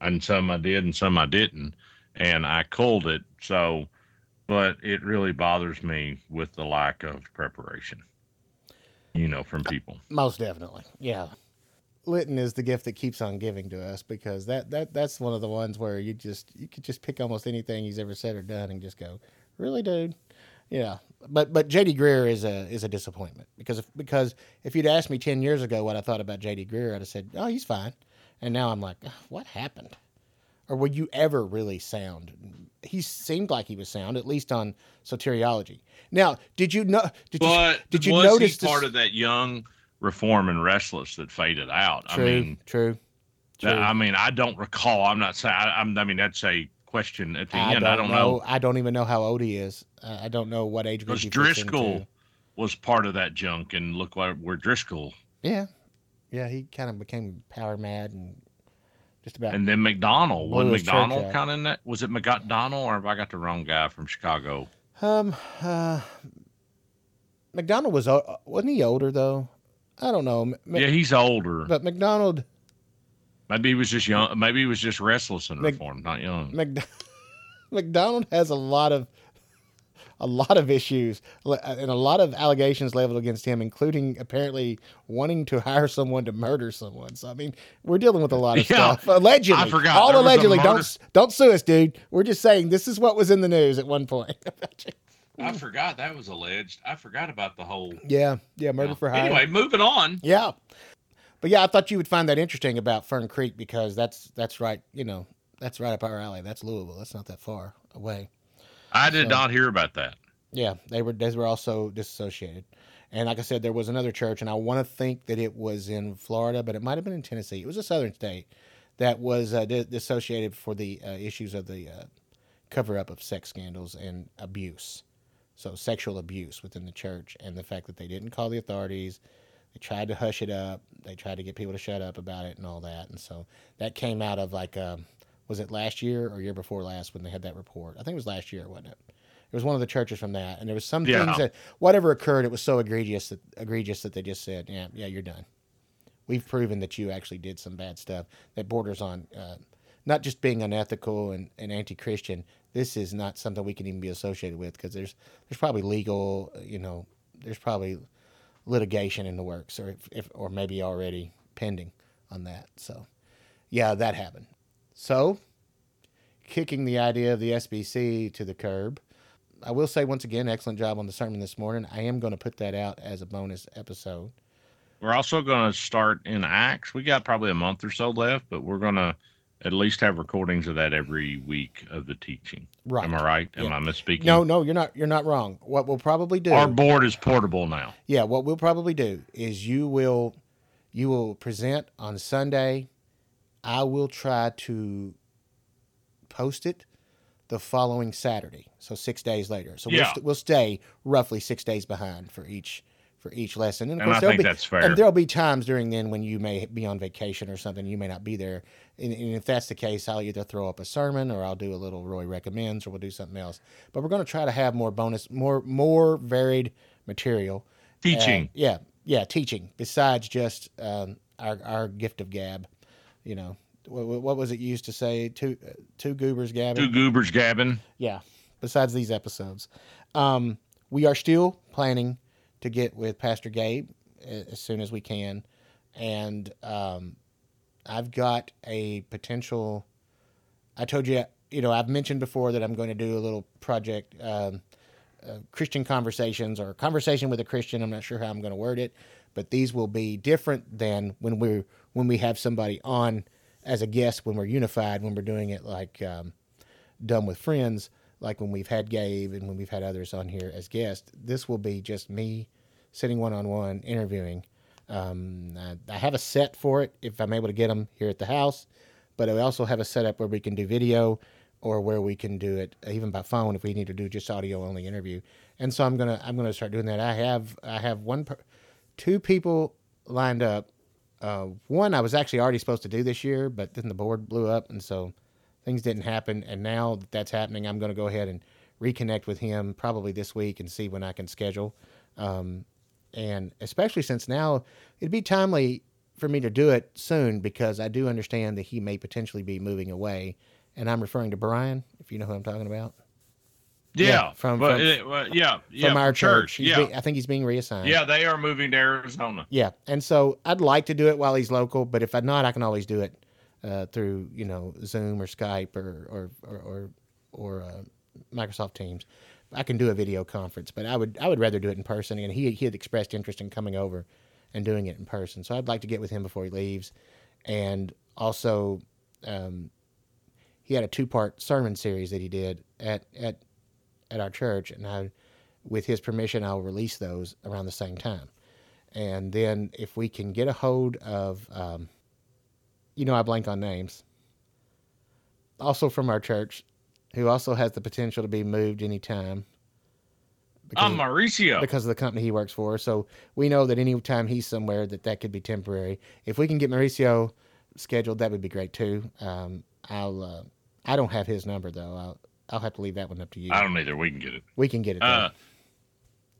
Speaker 2: And some I did and some I didn't. And I culled it. So, but it really bothers me with the lack of preparation, you know, from people.
Speaker 1: Most definitely. Yeah. Litton is the gift that keeps on giving to us because that, that that's one of the ones where you just you could just pick almost anything he's ever said or done and just go, Really, dude? Yeah. But but JD Greear is a is a disappointment because if because if you'd asked me ten years ago what I thought about JD Greear, I'd have said, Oh, he's fine. And now I'm like, what happened? Or would you ever really sound? He seemed like he was sound, at least on soteriology. Now, did you know? Did you
Speaker 2: But
Speaker 1: did you
Speaker 2: was
Speaker 1: notice
Speaker 2: he
Speaker 1: this-
Speaker 2: part of that young reform and restless that faded out?
Speaker 1: True,
Speaker 2: I mean,
Speaker 1: true, true.
Speaker 2: that- I mean, I don't recall. I'm not saying. I, I'm, I mean, that's a question at the
Speaker 1: I
Speaker 2: end.
Speaker 1: don't,
Speaker 2: I don't
Speaker 1: know.
Speaker 2: know.
Speaker 1: I don't even know how old he is. Uh, I don't know what age group
Speaker 2: Because Driscoll was part of that junk, and look where, where Driscoll,
Speaker 1: Yeah, yeah. He kind of became power mad and just about.
Speaker 2: and then
Speaker 1: MacDonald.
Speaker 2: Was MacDonald of in that? Was it MacDonald, or have I got the wrong guy from Chicago?
Speaker 1: um, uh, MacDonald was wasn't he older though? I don't know.
Speaker 2: Yeah, he's older.
Speaker 1: but MacDonald
Speaker 2: Maybe he was just young. Maybe he was just restless and
Speaker 1: Mc-
Speaker 2: reformed, not young.
Speaker 1: Mc, MacDonald has a lot of a lot of issues uh, and a lot of allegations leveled against him, including apparently wanting to hire someone to murder someone. So I mean, we're dealing with a lot of
Speaker 2: Yeah.
Speaker 1: stuff. Allegedly,
Speaker 2: I forgot.
Speaker 1: All
Speaker 2: There
Speaker 1: allegedly. Don't don't sue us, dude. We're just saying this is what was in the news at one point.
Speaker 2: I forgot that was alleged. I forgot about the whole.
Speaker 1: yeah, yeah, murder for hire.
Speaker 2: Anyway, moving on.
Speaker 1: Yeah. But yeah, I thought you would find that interesting about Fern Creek because that's that's right, you know, that's right up our alley. That's Louisville. That's not that far away.
Speaker 2: I did
Speaker 1: So-
Speaker 2: not hear about that.
Speaker 1: Yeah, they were they were also disassociated. And like I said, there was another church, and I want to think that it was in Florida, but it might have been in Tennessee. It was a southern state that was uh, di- dissociated for the uh, issues of the uh, cover up of sex scandals and abuse. So sexual abuse within the church, and the fact that they didn't call the authorities, they tried to hush it up, they tried to get people to shut up about it and all that, and so that came out of like, um, was it last year or year before last when they had that report? I think it was last year, wasn't it? It was one of the churches from that, and there was some
Speaker 2: Yeah.
Speaker 1: things that whatever occurred, it was so egregious that egregious that they just said, "Yeah, yeah, you're done. We've proven that you actually did some bad stuff that borders on uh, not just being unethical and, and anti-Christian. This is not something we can even be associated with because there's there's probably legal, you know, there's probably litigation in the works, or if, if or maybe already pending on that. So, yeah, that happened. So, kicking the idea of the SBC to the curb. I will say once again, excellent job on the sermon this morning. I am going to put that out as a bonus episode.
Speaker 2: We're also going to start in Acts. We got probably a month or so left, but we're going to at least have recordings of that every week of the teaching.
Speaker 1: Right.
Speaker 2: Am I right? Am
Speaker 1: Yeah.
Speaker 2: I misspeaking?
Speaker 1: No, no, you're not. You're not wrong. What we'll probably do,
Speaker 2: Our board is portable now.
Speaker 1: yeah, what we'll probably do is you will, you will present on Sunday. I will try to post it the following Saturday, so six days later. So we'll,
Speaker 2: Yeah.
Speaker 1: st- we'll stay roughly six days behind for each for each lesson. of
Speaker 2: And I
Speaker 1: there'll
Speaker 2: think
Speaker 1: be,
Speaker 2: that's fair.
Speaker 1: And there'll be times during then when you may be on vacation or something. You may not be there. And, and if that's the case, I'll either throw up a sermon or I'll do a little Roy recommends or we'll do something else. But we're going to try to have more bonus, more more varied material.
Speaker 2: Teaching.
Speaker 1: Uh, yeah, yeah, teaching besides just um, our our gift of gab. You know, what, what was it used to say? Two uh, two goobers gabbing.
Speaker 2: Two goobers gabbing.
Speaker 1: Yeah. Besides these episodes, um, we are still planning to get with Pastor Gabe as soon as we can, and um, I've got a potential. I told you you know, I've mentioned before that I'm going to do a little project, um, uh, Christian conversations or conversation with a Christian. I'm not sure how I'm going to word it, but these will be different than when we're when we have somebody on as a guest when we're unified when we're doing it like um, done with friends like when we've had Gabe and when we've had others on here as guests. This will be just me sitting one on one interviewing. Um, I, I have a set for it if I'm able to get them here at the house, but I also have a setup where we can do video or where we can do it even by phone if we need to do just audio only interview. And so I'm gonna I'm gonna start doing that. I have I have one per, two people lined up. Uh, one I was actually already supposed to do this year, but then the board blew up, and so things didn't happen. And now that that's happening, I'm going to go ahead and reconnect with him probably this week and see when I can schedule. Um, and especially since now it'd be timely for me to do it soon because I do understand that he may potentially be moving away. And I'm referring to Brian, if you know who I'm talking about.
Speaker 2: Yeah,
Speaker 1: Yeah, from-
Speaker 2: but
Speaker 1: from-
Speaker 2: it- well, yeah, yeah,
Speaker 1: From our church. He's
Speaker 2: Yeah,
Speaker 1: I think he's being reassigned.
Speaker 2: yeah, they are moving to Arizona.
Speaker 1: Yeah, and so I'd like to do it while he's local, but if I'm not, I can always do it uh, through you know Zoom or Skype or or or or, or uh, Microsoft Teams. I can do a video conference, but I would I would rather do it in person. And he he had expressed interest in coming over and doing it in person, so I'd like to get with him before he leaves, and also. Um, he had a two-part sermon series that he did at at at our church, and I, with his permission, I'll release those around the same time. And then if we can get a hold of, um, you know, I blank on names. Also from our church, who also has the potential to be moved anytime.
Speaker 2: I'm
Speaker 1: because-
Speaker 2: Mauricio.
Speaker 1: because of the company he works for. So we know that anytime he's somewhere, that that could be temporary. If we can get Mauricio scheduled, that would be great too. Um, I'll. Uh, I don't have his number though. I'll. I'll have to leave that one up to you.
Speaker 2: I don't either. We can get it.
Speaker 1: We can get it.
Speaker 2: Uh,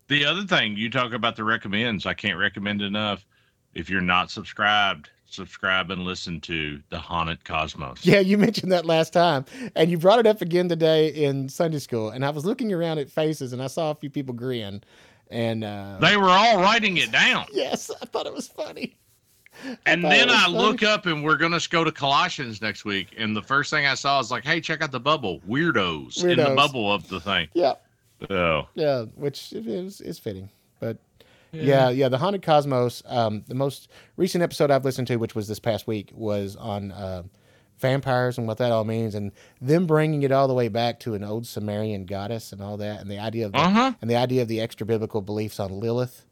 Speaker 2: the other thing you talk about the recommends, I can't recommend enough. If you're not subscribed, subscribe and listen to the Haunted Cosmos.
Speaker 1: Yeah, you mentioned that last time, and you brought it up again today in Sunday school. And I was looking around at faces, and I saw a few people grin. And uh,
Speaker 2: They were all writing it down.
Speaker 1: yes, I thought it was funny.
Speaker 2: And then
Speaker 1: was
Speaker 2: I
Speaker 1: funny.
Speaker 2: look up and we're gonna go to Colossians next week. And the first thing I saw is like, hey, check out the bubble. Weirdos, in the bubble of the thing.
Speaker 1: Yeah,
Speaker 2: Oh.
Speaker 1: yeah, which is is fitting. But yeah, yeah, the haunted cosmos. Um, the most recent episode I've listened to, which was this past week, was on uh, vampires and what that all means, and them bringing it all the way back to an old Sumerian goddess and all that, and the idea of the,
Speaker 2: Uh-huh.
Speaker 1: and the idea of the extra biblical beliefs on Lilith,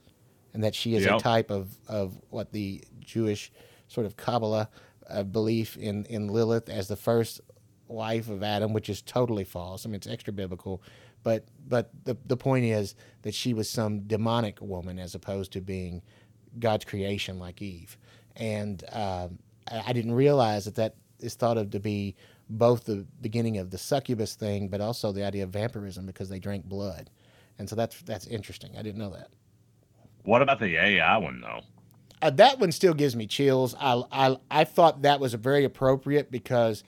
Speaker 1: and that she is a type of of what the Jewish sort of Kabbalah uh, belief in in Lilith as the first wife of Adam, which is totally false. I mean, it's extra biblical, but but the the point is that she was some demonic woman as opposed to being God's creation like Eve, and um, I, I didn't realize that that is thought of to be both the beginning of the succubus thing, but also the idea of vampirism because they drank blood, and so that's that's interesting. I didn't know that.
Speaker 2: What about the AI one though?
Speaker 1: Uh, that one still gives me chills. I, I I thought that was very appropriate because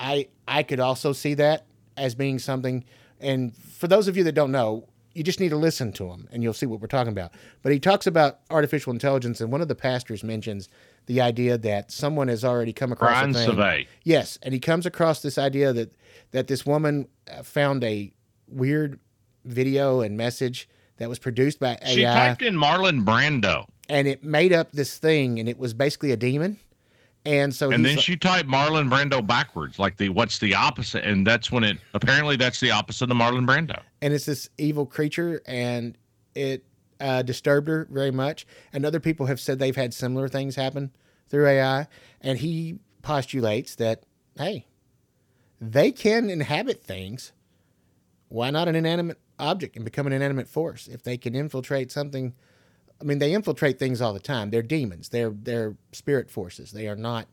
Speaker 1: I I could also see that as being something. And for those of you that don't know, you just need to listen to him, and you'll see what we're talking about. But he talks about artificial intelligence, and one of the pastors mentions the idea that someone has already come across
Speaker 2: Brian
Speaker 1: a thing.
Speaker 2: Savay.
Speaker 1: Yes, and he comes across this idea that that this woman uh, found a weird video and message that was produced by AI
Speaker 2: She typed in Marlon Brando.
Speaker 1: And it made up this thing, and it was basically a demon. And so
Speaker 2: And then she typed Marlon Brando backwards, like the what's the opposite? And that's when it apparently that's the opposite of Marlon Brando.
Speaker 1: and it's this evil creature, and it uh, disturbed her very much. And other people have said they've had similar things happen through AI. And he postulates that hey, they can inhabit things. Why not an inanimate object and become an inanimate force if they can infiltrate something? I mean, they infiltrate things all the time. They're demons. They're they're spirit forces. They are not.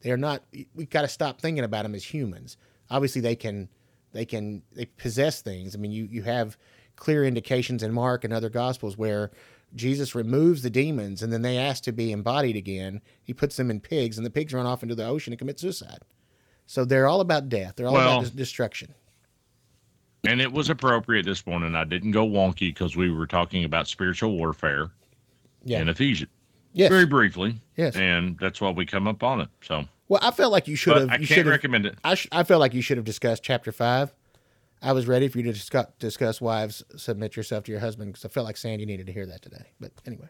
Speaker 1: They are not. We got to stop thinking about them as humans. Obviously, they can. They can. They possess things. I mean, you you have clear indications in Mark and other Gospels where Jesus removes the demons and then they ask to be embodied again. He puts them in pigs, and the pigs run off into the ocean and commit suicide. So they're all about death. They're all
Speaker 2: Well-
Speaker 1: about destruction.
Speaker 2: And it was appropriate this morning. I didn't go wonky because we were talking about spiritual warfare
Speaker 1: Yeah.
Speaker 2: in Ephesians
Speaker 1: Yes.
Speaker 2: very briefly.
Speaker 1: Yes.
Speaker 2: And that's why we come up on it. So
Speaker 1: Well, I felt like you should have.
Speaker 2: I can't recommend it.
Speaker 1: I, sh- I felt like you should have discussed chapter five. I was ready for you to discuss, discuss wives submit yourself to your husband because I felt like Sandy needed to hear that today. But anyway,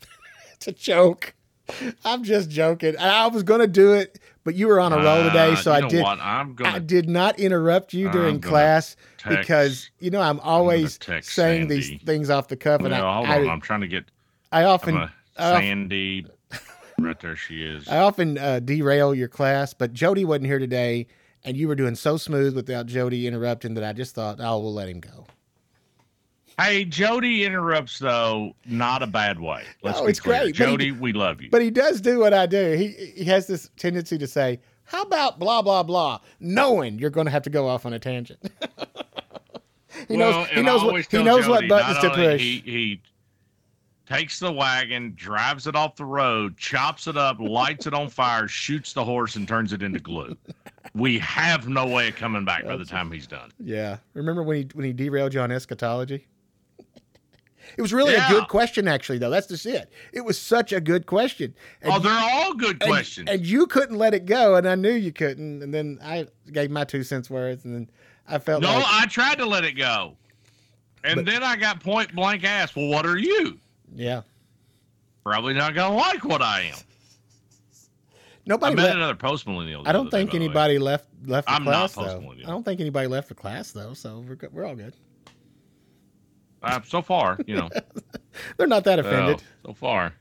Speaker 1: it's a joke. I'm just joking. I was going to do it, but you were on a roll today,
Speaker 2: Uh,
Speaker 1: so
Speaker 2: you
Speaker 1: I did.
Speaker 2: what? I'm gonna
Speaker 1: I did not interrupt you during class
Speaker 2: text-
Speaker 1: because you know I'm always saying these things off the cuff, and
Speaker 2: No,
Speaker 1: I,
Speaker 2: hold
Speaker 1: I,
Speaker 2: on. I'm trying to get.
Speaker 1: I often
Speaker 2: gonna,
Speaker 1: I often-
Speaker 2: Sandy. right there, she is.
Speaker 1: I often uh, derail your class, but Jody wasn't here today, and you were doing so smooth without Jody interrupting that I just thought, oh, we'll let him go.
Speaker 2: Hey, Jody interrupts though, not a bad way. Let's
Speaker 1: No,
Speaker 2: be
Speaker 1: it's
Speaker 2: clear.
Speaker 1: great, but he-
Speaker 2: Jody, we love you.
Speaker 1: But he does do what I do. He he has this tendency to say, "How about blah blah blah," knowing you're going to have to go off on a tangent. he
Speaker 2: well,
Speaker 1: knows. He knows what. He knows what
Speaker 2: Jody,
Speaker 1: buttons to push.
Speaker 2: He, he takes the wagon, drives it off the road, chops it up, lights it on fire, shoots the horse, and turns it into glue. We have no way of coming back by the time he's done.
Speaker 1: Yeah. Remember when he when he derailed you on eschatology? It was really
Speaker 2: Yeah.
Speaker 1: a good question, actually. Though that's just it. It was such a good question. And
Speaker 2: oh, they're all good
Speaker 1: and-
Speaker 2: questions.
Speaker 1: And, you couldn't let it go, and I knew you couldn't. And then I gave my two cents worth, and then I felt
Speaker 2: no,
Speaker 1: like,
Speaker 2: I tried to let it go. And
Speaker 1: But-
Speaker 2: then I got point blank asked, well, what are you?
Speaker 1: yeah.
Speaker 2: Probably not going to like what I am. I
Speaker 1: Nobody
Speaker 2: met
Speaker 1: left.
Speaker 2: another post millennial.
Speaker 1: I don't think anybody left left the
Speaker 2: I'm not
Speaker 1: class though. I don't think anybody left the class though, so we're we're all good.
Speaker 2: Uh, so far, you know.
Speaker 1: They're not that offended.
Speaker 2: so far.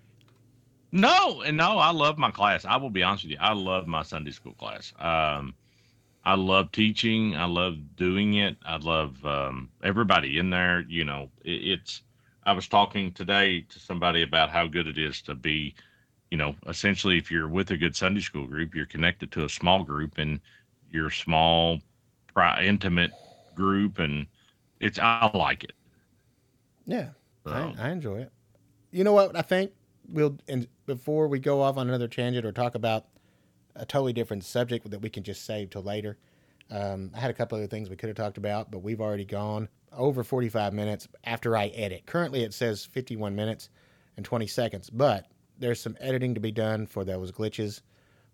Speaker 2: No, and no, I love my class. I will be honest with you. I love my Sunday school class. Um, I love teaching. I love doing it. I love um, everybody in there. You know, it, it's. I was talking today to somebody about how good it is to be, you know, essentially if you're with a good Sunday school group, you're connected to a small group and your small, intimate group, and it's. I like it.
Speaker 1: Yeah, I, I enjoy it. You know what? I think we'll and before we go off on another tangent or talk about a totally different subject that we can just save till later. Um, I had a couple other things we could have talked about, but we've already gone over 45 minutes after I edit. Currently, it says 51 minutes and 20 seconds, but there's some editing to be done for those glitches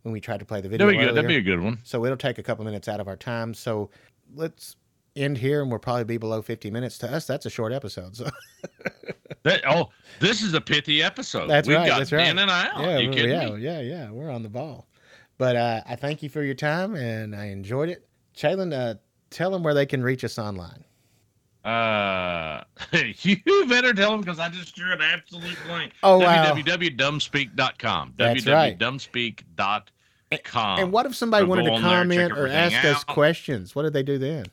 Speaker 1: when we tried to play the video.
Speaker 2: that'd be good. That'd be a good one.
Speaker 1: So it'll take a couple minutes out of our time. So let's end here, and we'll probably be below 50 minutes. To us, that's a short episode. So
Speaker 2: That, oh, this is a pithy episode.
Speaker 1: That's
Speaker 2: We've
Speaker 1: right,
Speaker 2: got
Speaker 1: that's right.
Speaker 2: in and out.
Speaker 1: yeah,
Speaker 2: you kidding
Speaker 1: yeah,
Speaker 2: me?
Speaker 1: yeah, yeah. We're on the ball. But uh, I thank you for your time, and I enjoyed it. Chalon, uh, tell them where they can reach us online.
Speaker 2: Uh, you better tell them because I just drew an absolute blank.
Speaker 1: Oh, wow.
Speaker 2: www.dumbspeak.com.
Speaker 1: That's right.
Speaker 2: www.dumbspeak.com.
Speaker 1: And what if somebody wanted to
Speaker 2: on there,
Speaker 1: comment or ask us questions? What did they do then?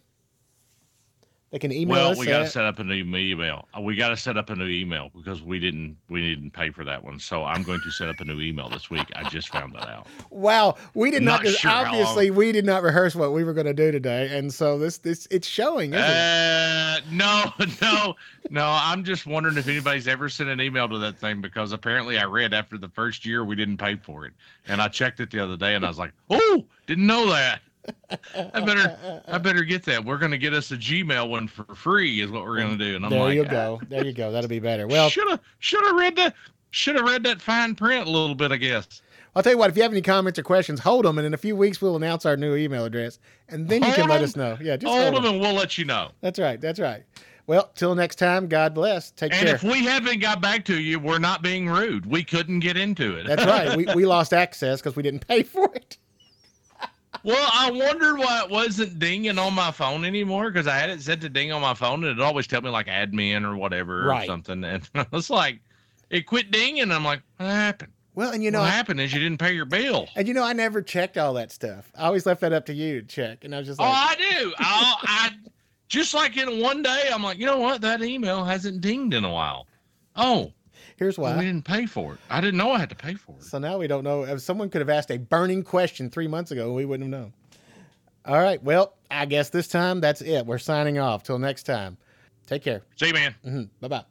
Speaker 1: They can email
Speaker 2: well,
Speaker 1: us.
Speaker 2: we got to set up a new email. Uh, We got to set up a new email because we didn't we didn't pay for that one. So I'm going to set up a new email this week. I just found that out.
Speaker 1: Wow, we did not.
Speaker 2: Not sure
Speaker 1: obviously, we did not rehearse what we were going to do today, and so this this it's showing, isn't it?
Speaker 2: Uh, no, no, no. I'm just wondering if anybody's ever sent an email to that thing because apparently I read after the first year we didn't pay for it, and I checked it the other day and I was like, oh, didn't know that. I better, I better get that. We're gonna get us a Gmail one for free, is what we're gonna do. And I'm
Speaker 1: There
Speaker 2: like,
Speaker 1: you go. There you go. That'll be better. Well,
Speaker 2: should have, should have read that, should have read that fine print a little bit, I guess.
Speaker 1: I'll tell you what. If you have any comments or questions, hold them, and in a few weeks we'll announce our new email address, and then you can
Speaker 2: Hold
Speaker 1: let us know. Yeah, just
Speaker 2: Hold
Speaker 1: hold
Speaker 2: them,
Speaker 1: 'em.
Speaker 2: and we'll let you know.
Speaker 1: That's right. That's right. Well, till next time. God bless. Take
Speaker 2: And
Speaker 1: care.
Speaker 2: And if we haven't got back to you, we're not being rude. We couldn't get into it.
Speaker 1: That's right. We we lost access because we didn't pay for it.
Speaker 2: Well, I wondered why it wasn't dinging on my phone anymore because I had it set to ding on my phone and it always tell me like admin or whatever
Speaker 1: Right.
Speaker 2: or something. And I was like, it quit dinging. I'm like, what happened?
Speaker 1: Well, and you know,
Speaker 2: what happened is you didn't pay your bill.
Speaker 1: and you know, I never checked all that stuff. I always left that up to you to check, and I was just
Speaker 2: oh,
Speaker 1: like, Oh,
Speaker 2: I do. I, I just like in one day, I'm like, you know what? That email hasn't dinged in a while. Oh,
Speaker 1: "Here's
Speaker 2: well, we didn't pay for it. I didn't know I had to pay for it.
Speaker 1: So now we don't know. If someone could have asked a burning question three months ago, we wouldn't have known. All right. Well, I guess this time that's it. We're signing off. Till next time. Take care.
Speaker 2: See you, man.
Speaker 1: hmm Bye bye.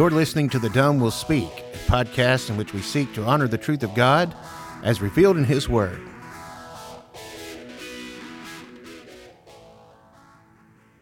Speaker 1: You're listening to The Dumb Will Speak, a podcast in which we seek to honor the truth of God as revealed in His Word.